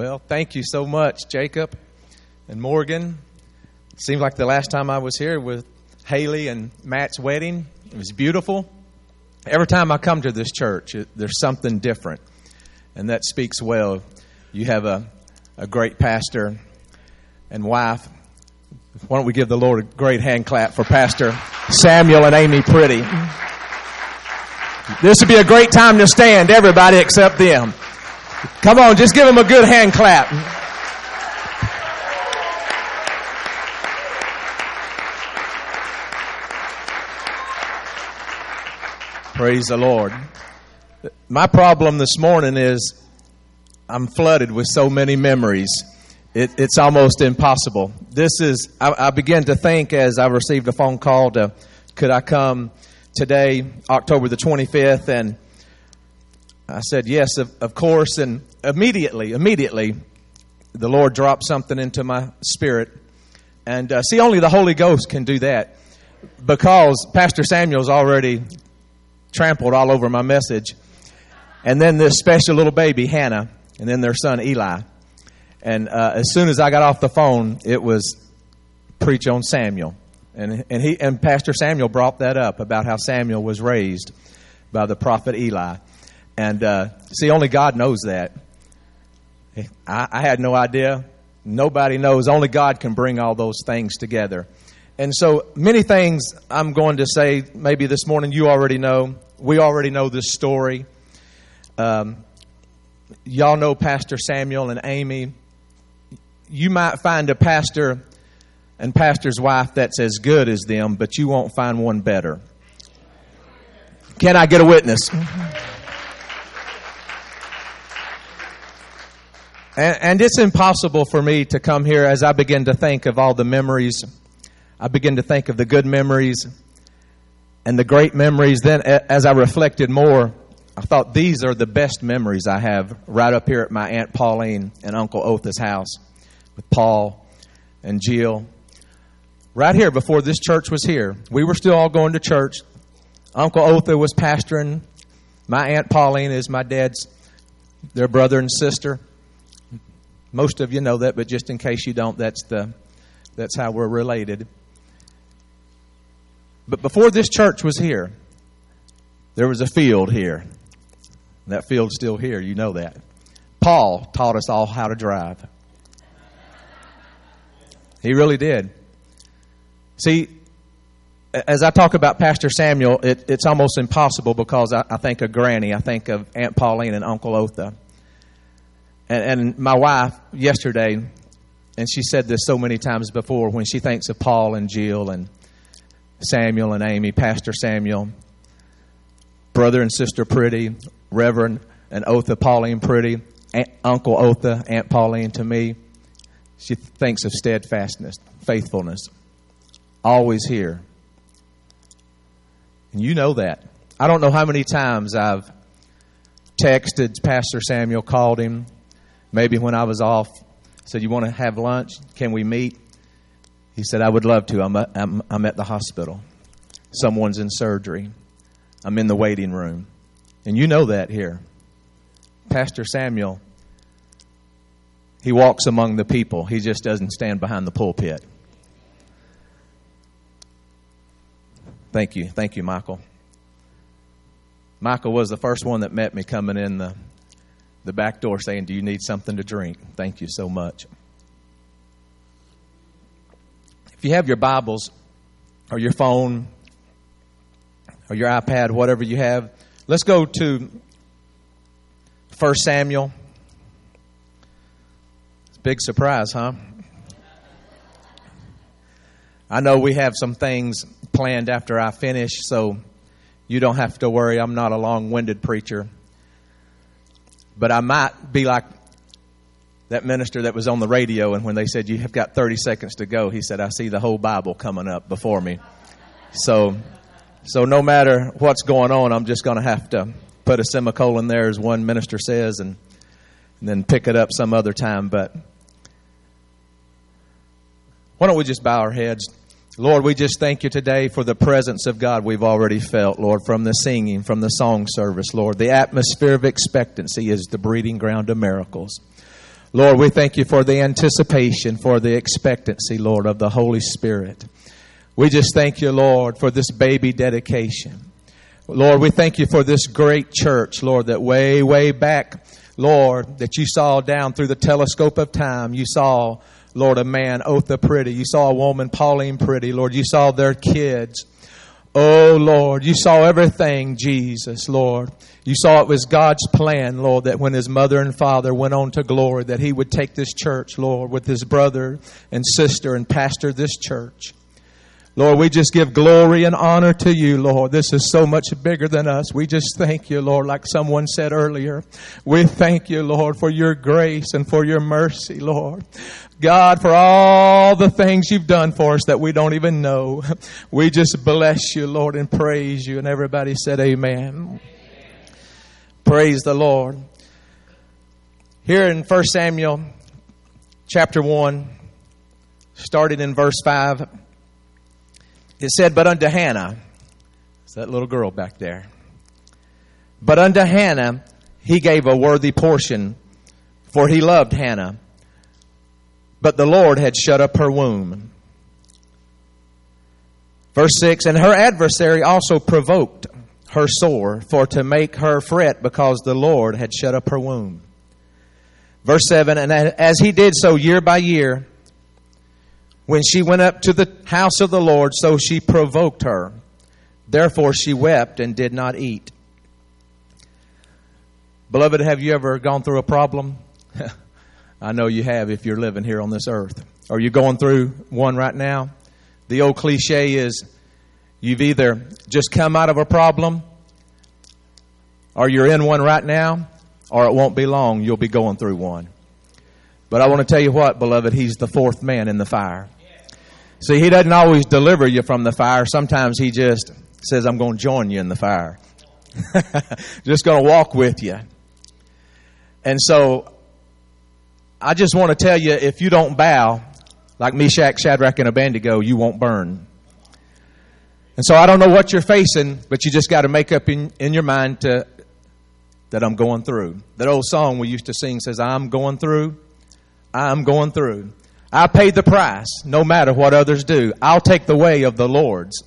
Well, thank you so much, Jacob and Morgan. Seems like the last time I was here with Haley and Matt's wedding. It was beautiful. Every time I come to this church, it, there's something different, and that speaks well. You have a, a great pastor and wife. Why don't we give the Lord a great hand clap for Pastor Samuel and Amy Pretty? This would be a great time to stand, everybody except them. Come on, just give him a good hand clap. Praise the Lord. My problem this morning is I'm flooded with so many memories. It, it's almost impossible. This is, I, I began to think as I received a phone call to, could I come today, October the 25th? And I said, yes, of, of course. And immediately, immediately, the Lord dropped something into my spirit. And uh, see, only the Holy Ghost can do that because Pastor Samuel's already trampled all over my message. And then this special little baby, Hannah, and then their son, Eli. And uh, as soon as I got off the phone, it was preach on Samuel. And, and, he, and Pastor Samuel brought that up about how Samuel was raised by the prophet Eli. And uh, see, only God knows that. I, I had no idea. Nobody knows. Only God can bring all those things together. And so many things I'm going to say maybe this morning you already know. We already know this story. Um, y'all know Pastor Samuel and Amy. You might find a pastor and pastor's wife that's as good as them, but you won't find one better. Can I get a witness? And, and, it's impossible for me to come here as I begin to think of all the memories. I begin to think of the good memories and the great memories. Then, as I reflected more, I thought these are the best memories I have right up here at my Aunt Pauline and Uncle Otha's house with Paul and Jill. Right here before this church was here, we were still all going to church. Uncle Otha was pastoring. My Aunt Pauline is my dad's, their brother and sister. Most of you know that, but just in case you don't, that's the that's how we're related. But before this church was here, there was a field here. That field's still here, you know that. Paul taught us all how to drive. He really did. See, as I talk about Pastor Samuel, it, it's almost impossible because I, I, think of Granny, I think of Aunt Pauline and Uncle Otha. And, and my wife yesterday, and she said this so many times before, when she thinks of Paul and Jill and Samuel and Amy, Pastor Samuel, brother and sister Pretty, Reverend and Otha Pauline Pretty, Aunt, Uncle Otha, Aunt Pauline to me. She thinks of steadfastness, faithfulness, always here. And you know that. I don't know how many times I've texted Pastor Samuel, called him, Maybe when I was off, said, You want to have lunch? Can we meet? He said, I would love to. I'm, I'm, I'm at the hospital. Someone's in surgery. I'm in the waiting room. And you know that here. Pastor Samuel, he walks among the people, he just doesn't stand behind the pulpit. Thank you. Thank you, Michael. Michael was the first one that met me coming in the the back door saying, Do you need something to drink? Thank you so much. If you have your Bibles or your phone or your iPad, whatever you have, let's go to 1 Samuel. It's a big surprise, huh? I know we have some things planned after I finish, so you don't have to worry. I'm not a long winded preacher. But I might be like that minister that was on the radio, and when they said, You have got 30 seconds to go, he said, I see the whole Bible coming up before me. So, so no matter what's going on, I'm just going to have to put a semicolon there, as one minister says, and, and then pick it up some other time. But why don't we just bow our heads? Lord, we just thank you today for the presence of God we've already felt, Lord, from the singing, from the song service, Lord. The atmosphere of expectancy is the breeding ground of miracles. Lord, we thank you for the anticipation, for the expectancy, Lord, of the Holy Spirit. We just thank you, Lord, for this baby dedication. Lord, we thank you for this great church, Lord, that way, way back, Lord, that you saw down through the telescope of time. You saw, Lord, a man, Otha Pretty. You saw a woman, Pauline Pretty. Lord, you saw their kids. Oh, Lord, you saw everything, Jesus, Lord. You saw it was God's plan, Lord, that when his mother and father went on to glory, that he would take this church, Lord, with his brother and sister and pastor this church. Lord, we just give glory and honor to you, Lord. This is so much bigger than us. We just thank you, Lord, like someone said earlier. We thank you, Lord, for your grace and for your mercy, Lord. God, for all the things you've done for us that we don't even know. We just bless you, Lord, and praise you. And everybody said, Amen. Praise the Lord. Here in 1 Samuel chapter 1, starting in verse 5, it said, But unto Hannah, it's that little girl back there. But unto Hannah he gave a worthy portion, for he loved Hannah. But the Lord had shut up her womb. Verse 6 And her adversary also provoked her sore, for to make her fret, because the Lord had shut up her womb. Verse 7 And as he did so year by year, when she went up to the house of the Lord, so she provoked her. Therefore she wept and did not eat. Beloved, have you ever gone through a problem? I know you have if you're living here on this earth. Are you going through one right now? The old cliche is you've either just come out of a problem, or you're in one right now, or it won't be long, you'll be going through one. But I want to tell you what, beloved, he's the fourth man in the fire. See, he doesn't always deliver you from the fire. Sometimes he just says, I'm going to join you in the fire. just going to walk with you. And so, I just want to tell you, if you don't bow, like Meshach, Shadrach, and Abednego, you won't burn. And so I don't know what you're facing, but you just got to make up in, in your mind to, that I'm going through. That old song we used to sing says, I'm going through, I'm going through. I paid the price, no matter what others do. I'll take the way of the Lord's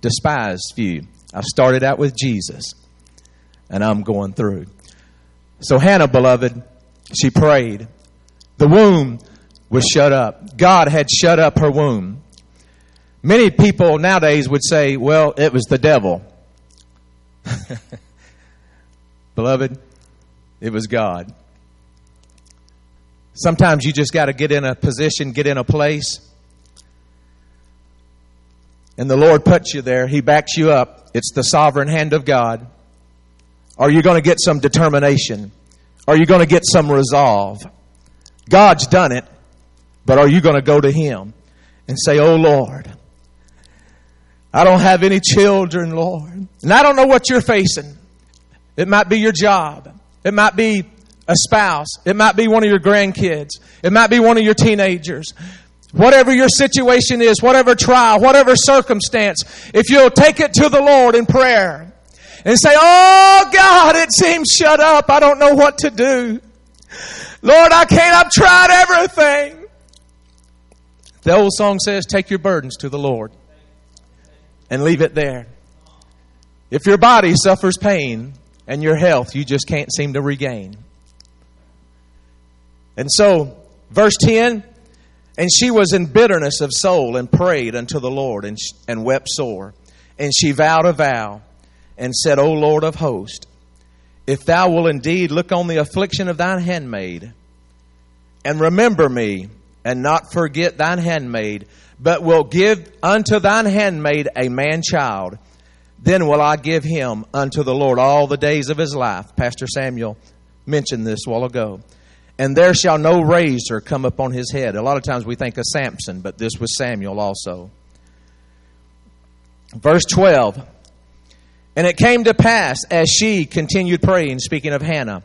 despised few. I started out with Jesus, and I'm going through. So, Hannah, beloved, she prayed. The womb was shut up. God had shut up her womb. Many people nowadays would say, well, it was the devil. beloved, it was God. Sometimes you just got to get in a position, get in a place. And the Lord puts you there. He backs you up. It's the sovereign hand of God. Are you going to get some determination? Are you going to get some resolve? God's done it, but are you going to go to Him and say, Oh Lord, I don't have any children, Lord. And I don't know what you're facing. It might be your job. It might be a spouse. It might be one of your grandkids. It might be one of your teenagers. Whatever your situation is, whatever trial, whatever circumstance, if you'll take it to the Lord in prayer and say, Oh God, it seems shut up. I don't know what to do. Lord, I can't. I've tried everything. The old song says, Take your burdens to the Lord and leave it there. If your body suffers pain and your health you just can't seem to regain, and so, verse 10 And she was in bitterness of soul and prayed unto the Lord and, and wept sore. And she vowed a vow and said, O Lord of hosts, if thou will indeed look on the affliction of thine handmaid and remember me and not forget thine handmaid, but will give unto thine handmaid a man child, then will I give him unto the Lord all the days of his life. Pastor Samuel mentioned this a while ago and there shall no razor come upon his head. A lot of times we think of Samson, but this was Samuel also. Verse 12. And it came to pass as she continued praying, speaking of Hannah,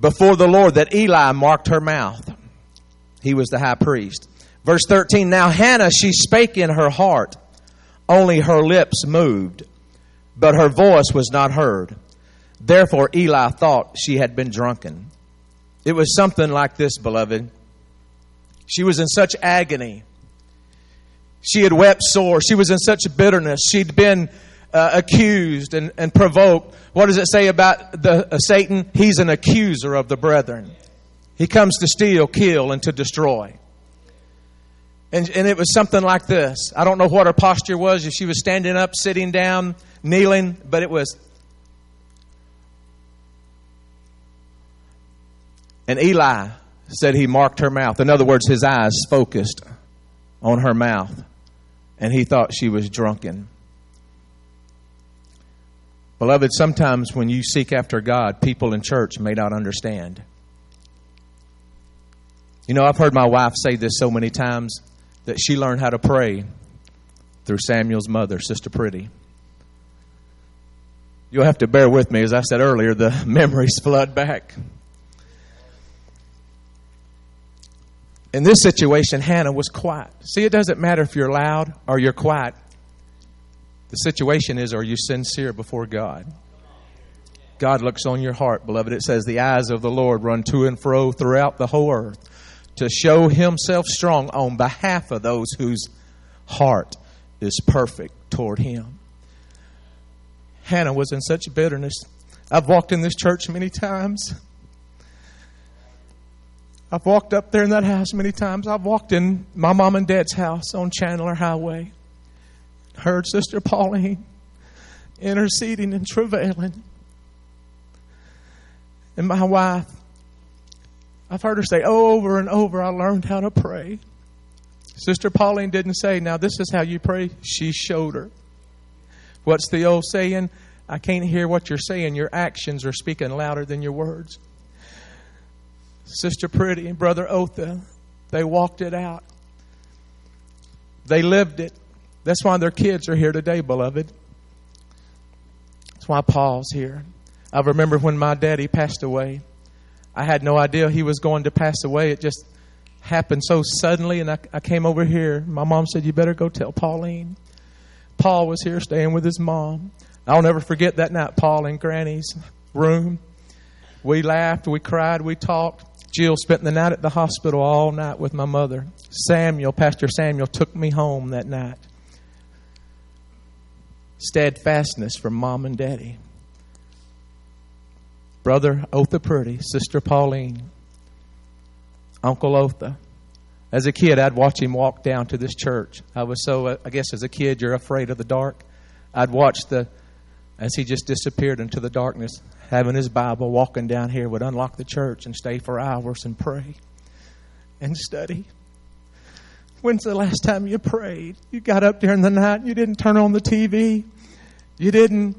before the Lord, that Eli marked her mouth. He was the high priest. Verse 13. Now Hannah, she spake in her heart, only her lips moved, but her voice was not heard. Therefore Eli thought she had been drunken. It was something like this, beloved. She was in such agony. She had wept sore. She was in such bitterness. She'd been uh, accused and, and provoked. What does it say about the uh, Satan? He's an accuser of the brethren. He comes to steal, kill, and to destroy. And, and it was something like this. I don't know what her posture was, if she was standing up, sitting down, kneeling, but it was. And Eli said he marked her mouth. In other words, his eyes focused on her mouth, and he thought she was drunken. Beloved, sometimes when you seek after God, people in church may not understand. You know, I've heard my wife say this so many times that she learned how to pray through Samuel's mother, Sister Pretty. You'll have to bear with me. As I said earlier, the memories flood back. In this situation, Hannah was quiet. See, it doesn't matter if you're loud or you're quiet. The situation is, are you sincere before God? God looks on your heart, beloved. It says, The eyes of the Lord run to and fro throughout the whole earth to show himself strong on behalf of those whose heart is perfect toward him. Hannah was in such bitterness. I've walked in this church many times. I've walked up there in that house many times. I've walked in my mom and dad's house on Chandler Highway. Heard Sister Pauline interceding and travailing. And my wife I've heard her say over and over, I learned how to pray. Sister Pauline didn't say, now this is how you pray. She showed her. What's the old saying? I can't hear what you're saying. Your actions are speaking louder than your words. Sister Pretty and Brother Otha, they walked it out. They lived it. That's why their kids are here today, beloved. That's why Paul's here. I remember when my daddy passed away. I had no idea he was going to pass away. It just happened so suddenly, and I, I came over here. My mom said, You better go tell Pauline. Paul was here staying with his mom. I'll never forget that night, Paul in Granny's room. We laughed, we cried, we talked. Jill spent the night at the hospital all night with my mother. Samuel, Pastor Samuel, took me home that night. Steadfastness from mom and daddy. Brother Otha Pretty, Sister Pauline, Uncle Otha. As a kid, I'd watch him walk down to this church. I was so, I guess as a kid, you're afraid of the dark. I'd watch the, as he just disappeared into the darkness, having his Bible, walking down here, would unlock the church and stay for hours and pray and study. When's the last time you prayed? You got up during the night, you didn't turn on the TV, you didn't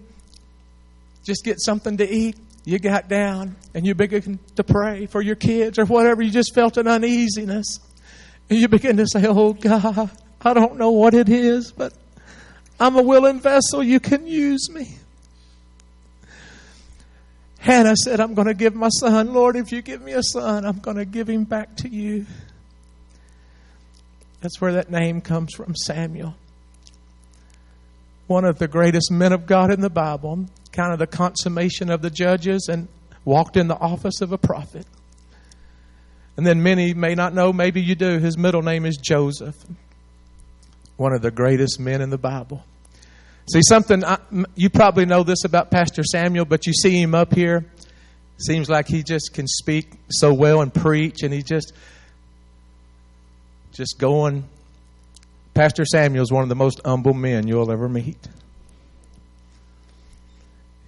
just get something to eat you got down and you began to pray for your kids or whatever, you just felt an uneasiness. And you begin to say, Oh God, I don't know what it is, but I'm a willing vessel. You can use me. Hannah said, I'm going to give my son. Lord, if you give me a son, I'm going to give him back to you. That's where that name comes from, Samuel. One of the greatest men of God in the Bible kind of the consummation of the judges and walked in the office of a prophet. And then many may not know, maybe you do. His middle name is Joseph, one of the greatest men in the Bible. See, something, I, you probably know this about Pastor Samuel, but you see him up here. Seems like he just can speak so well and preach, and he just, just going. Pastor Samuel is one of the most humble men you'll ever meet.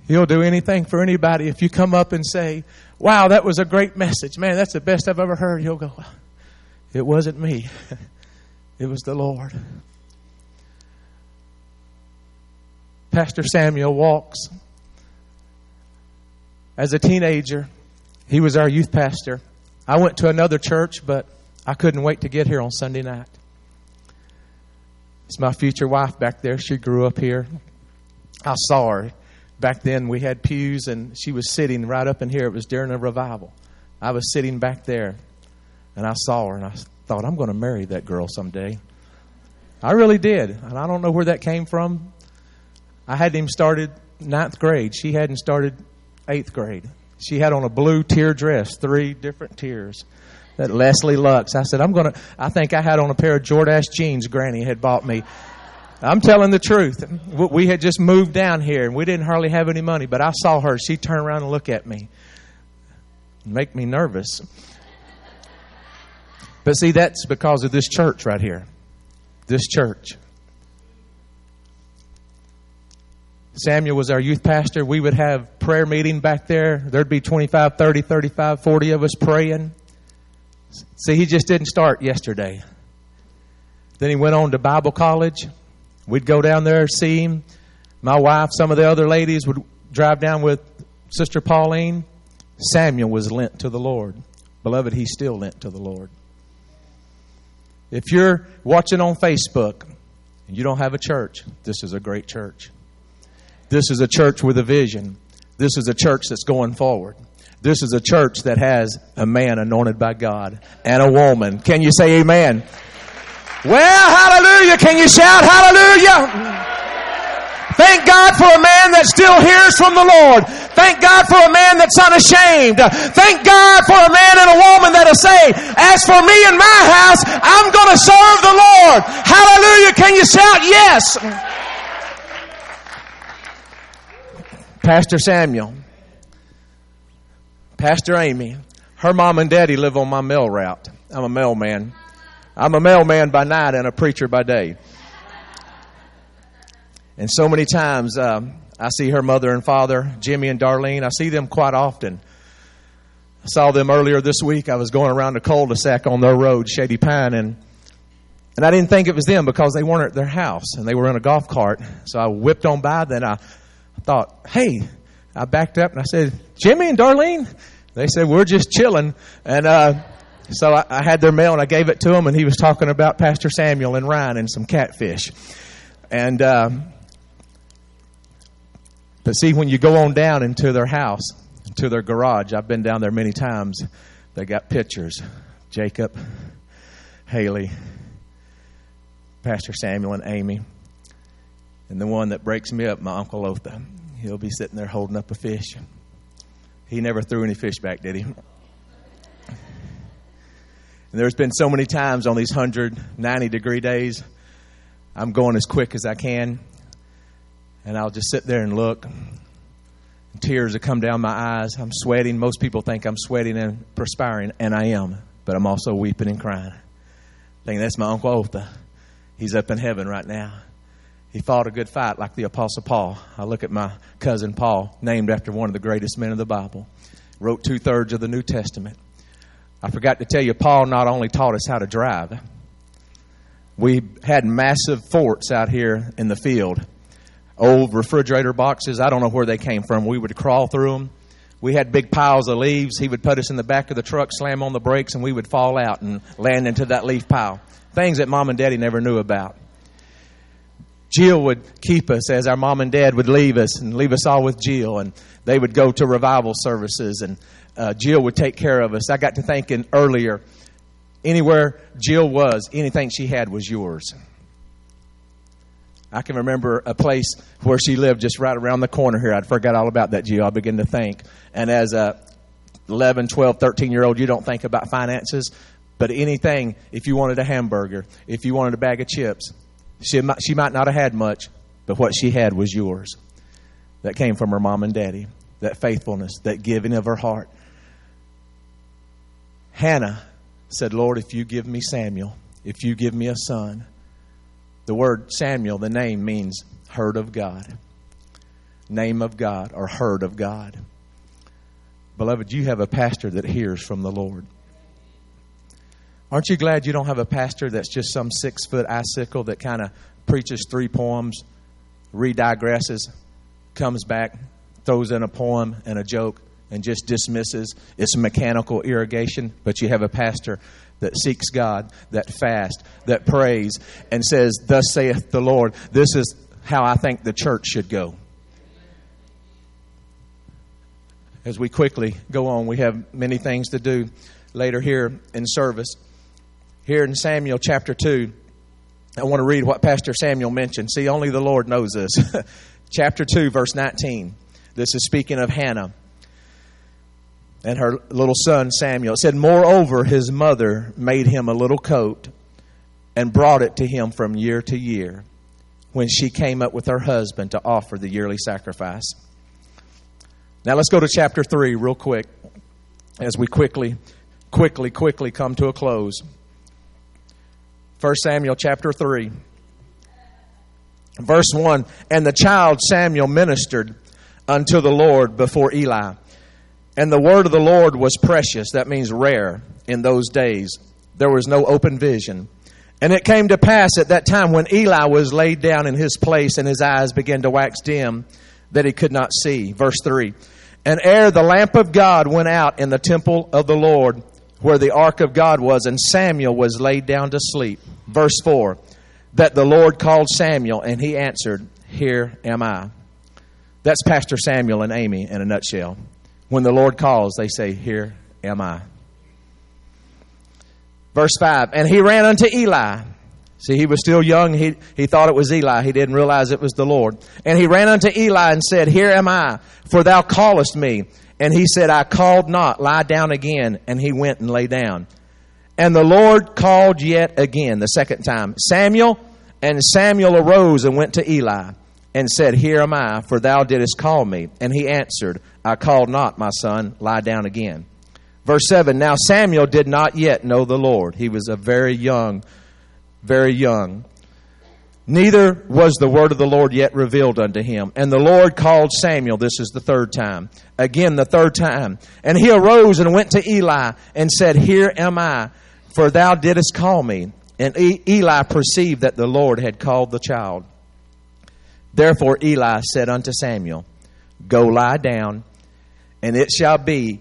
He'll do anything for anybody. If you come up and say, Wow, that was a great message. Man, that's the best I've ever heard. He'll go, It wasn't me, it was the Lord. Pastor Samuel walks. As a teenager, he was our youth pastor. I went to another church, but I couldn't wait to get here on Sunday night. It's my future wife back there. She grew up here. I saw her back then we had pews and she was sitting right up in here. It was during a revival. I was sitting back there and I saw her and I thought, I'm going to marry that girl someday. I really did. And I don't know where that came from. I hadn't even started ninth grade. She hadn't started eighth grade. She had on a blue tier dress, three different tiers. That Leslie Lux. I said, I'm gonna. I think I had on a pair of Jordache jeans Granny had bought me. I'm telling the truth. We had just moved down here and we didn't hardly have any money, but I saw her. She turned around and looked at me. Make me nervous. But see, that's because of this church right here. This church. Samuel was our youth pastor. We would have prayer meeting back there. There'd be 25, 30, 35, 40 of us praying. See, he just didn't start yesterday. Then he went on to Bible college. We'd go down there, see him. My wife, some of the other ladies would drive down with Sister Pauline. Samuel was lent to the Lord. Beloved, he's still lent to the Lord. If you're watching on Facebook and you don't have a church, this is a great church. This is a church with a vision. This is a church that's going forward. This is a church that has a man anointed by God and a woman. Can you say amen? Well, hallelujah. Can you shout hallelujah? Thank God for a man that still hears from the Lord. Thank God for a man that's unashamed. Thank God for a man and a woman that'll say, as for me and my house, I'm going to serve the Lord. Hallelujah. Can you shout yes? Pastor Samuel, Pastor Amy, her mom and daddy live on my mail route. I'm a mailman. I'm a mailman by night and a preacher by day. And so many times um, I see her mother and father, Jimmy and Darlene. I see them quite often. I saw them earlier this week. I was going around the cul-de-sac on their road, Shady Pine, and and I didn't think it was them because they weren't at their house and they were in a golf cart. So I whipped on by. Then I thought, hey, I backed up and I said, Jimmy and Darlene. They said we're just chilling, and uh, so I, I had their mail and I gave it to him, and he was talking about Pastor Samuel and Ryan and some catfish, and. Uh, but see, when you go on down into their house, to their garage, I've been down there many times. They got pictures. Jacob, Haley, Pastor Samuel, and Amy. And the one that breaks me up, my Uncle Otha. He'll be sitting there holding up a fish. He never threw any fish back, did he? And there's been so many times on these 190 degree days, I'm going as quick as I can and I'll just sit there and look. Tears have come down my eyes. I'm sweating. Most people think I'm sweating and perspiring, and I am, but I'm also weeping and crying. Thinking that's my Uncle Otha. He's up in heaven right now. He fought a good fight like the Apostle Paul. I look at my cousin Paul, named after one of the greatest men of the Bible, wrote two thirds of the New Testament. I forgot to tell you, Paul not only taught us how to drive, we had massive forts out here in the field old refrigerator boxes. I don't know where they came from. We would crawl through them. We had big piles of leaves. He would put us in the back of the truck, slam on the brakes, and we would fall out and land into that leaf pile. Things that mom and daddy never knew about. Jill would keep us as our mom and dad would leave us and leave us all with Jill, and they would go to revival services, and uh, Jill would take care of us. I got to thinking earlier, anywhere Jill was, anything she had was yours. I can remember a place where she lived just right around the corner here. I'd forgot all about that, Jill. I begin to think. And as a 11, 12, 13 year old, you don't think about finances. But anything, if you wanted a hamburger, if you wanted a bag of chips, she might, she might not have had much, but what she had was yours. That came from her mom and daddy. That faithfulness, that giving of her heart. Hannah said, Lord, if you give me Samuel, if you give me a son, the word Samuel, the name means heard of God. Name of God or heard of God. Beloved, you have a pastor that hears from the Lord. Aren't you glad you don't have a pastor that's just some six foot icicle that kind of preaches three poems, redigresses, comes back, throws in a poem and a joke, and just dismisses? It's mechanical irrigation, but you have a pastor that seeks God, that fast, that prays, and says, Thus saith the Lord. This is how I think the church should go. As we quickly go on, we have many things to do later here in service. Here in Samuel chapter 2, I want to read what Pastor Samuel mentioned. See, only the Lord knows this. chapter 2, verse 19. This is speaking of Hannah. and her little son Samuel. It said, Moreover, his mother made him a little coat and brought it to him from year to year when she came up with her husband to offer the yearly sacrifice. Now let's go to chapter 3 real quick as we quickly, quickly, quickly come to a close. 1 Samuel chapter 3. Verse 1 And the child Samuel ministered unto the Lord before Eli. And the word of the Lord was precious, that means rare, in those days. There was no open vision. And it came to pass at that time when Eli was laid down in his place and his eyes began to wax dim that he could not see. Verse 3 And ere the lamp of God went out in the temple of the Lord, where the ark of God was, and Samuel was laid down to sleep. Verse 4 That the Lord called Samuel, and he answered, Here am I. That's Pastor Samuel and Amy in a nutshell. When the Lord calls, they say, Here am I. Verse 5 And he ran unto Eli. See, he was still young. He, he thought it was Eli. He didn't realize it was the Lord. And he ran unto Eli and said, Here am I, for thou callest me. And he said, I called not, lie down again. And he went and lay down. And the Lord called yet again, the second time, Samuel. And Samuel arose and went to Eli and said, Here am I, for thou didst call me. And he answered, I called not, my son, lie down again. Verse 7 Now Samuel did not yet know the Lord. He was a very young, very young. Neither was the word of the Lord yet revealed unto him. And the Lord called Samuel, this is the third time, again the third time. And he arose and went to Eli and said, Here am I, for thou didst call me. And Eli perceived that the Lord had called the child. Therefore Eli said unto Samuel, Go lie down, and it shall be,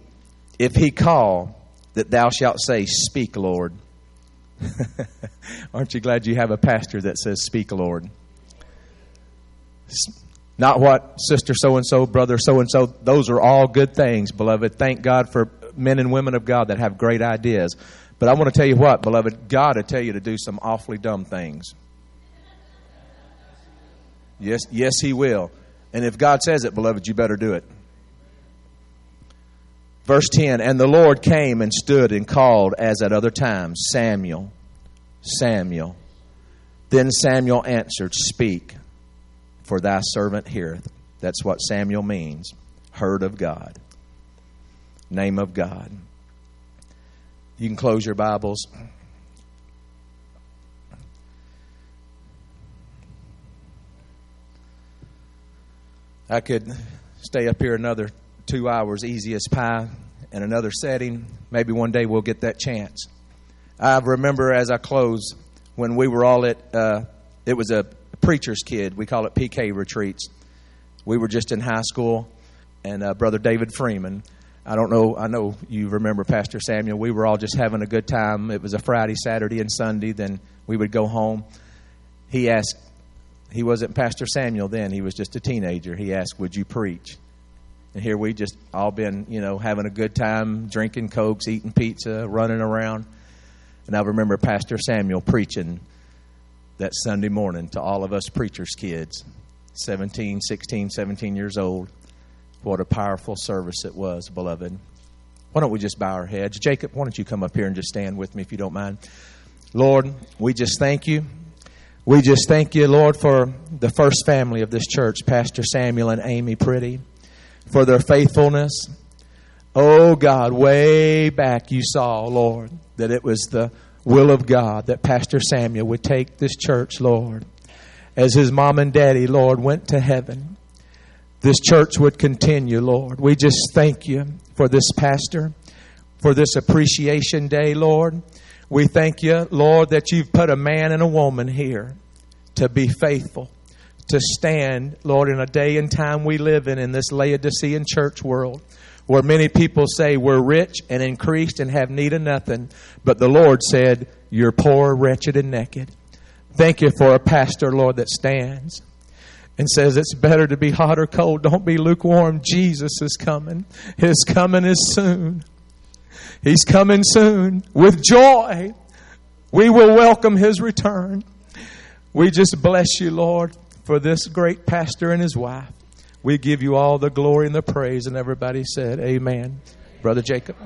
if he call, that thou shalt say, Speak, Lord. Aren't you glad you have a pastor that says, Speak, Lord? Not what sister so and so, brother so and so. Those are all good things, beloved. Thank God for men and women of God that have great ideas. But I want to tell you what, beloved, God will tell you to do some awfully dumb things. Yes, yes, He will. And if God says it, beloved, you better do it. Verse 10 And the Lord came and stood and called as at other times, Samuel, Samuel. Then Samuel answered, Speak, for thy servant heareth. That's what Samuel means heard of God, name of God. You can close your Bibles. I could stay up here another two hours, easy as pie, in another setting. Maybe one day we'll get that chance. I remember as I close when we were all at, uh, it was a preacher's kid. We call it PK retreats. We were just in high school, and uh, Brother David Freeman. I don't know, I know you remember Pastor Samuel. We were all just having a good time. It was a Friday, Saturday, and Sunday. Then we would go home. He asked he wasn't Pastor Samuel then. He was just a teenager. He asked, Would you preach? And here we just all been, you know, having a good time, drinking cokes, eating pizza, running around. And I remember Pastor Samuel preaching that Sunday morning to all of us preachers' kids, 17, 16, 17 years old. What a powerful service it was, beloved. Why don't we just bow our heads? Jacob, why don't you come up here and just stand with me if you don't mind? Lord, we just thank you we just thank you, Lord, for the first family of this church, Pastor Samuel and Amy Pretty, for their faithfulness. Oh God, way back you saw, Lord, that it was the will of God that Pastor Samuel would take this church, Lord. As his mom and daddy, Lord, went to heaven, this church would continue, Lord. We just thank you for this pastor, for this appreciation day, Lord. We thank you, Lord, that you've put a man and a woman here to be faithful, to stand, Lord, in a day and time we live in, in this Laodicean church world, where many people say we're rich and increased and have need of nothing, but the Lord said, You're poor, wretched, and naked. Thank you for a pastor, Lord, that stands and says it's better to be hot or cold. Don't be lukewarm. Jesus is coming. His coming is soon. He's coming soon with joy. We will welcome his return. We just bless you, Lord, for this great pastor and his wife. We give you all the glory and the praise. And everybody said, Amen. Brother Jacob.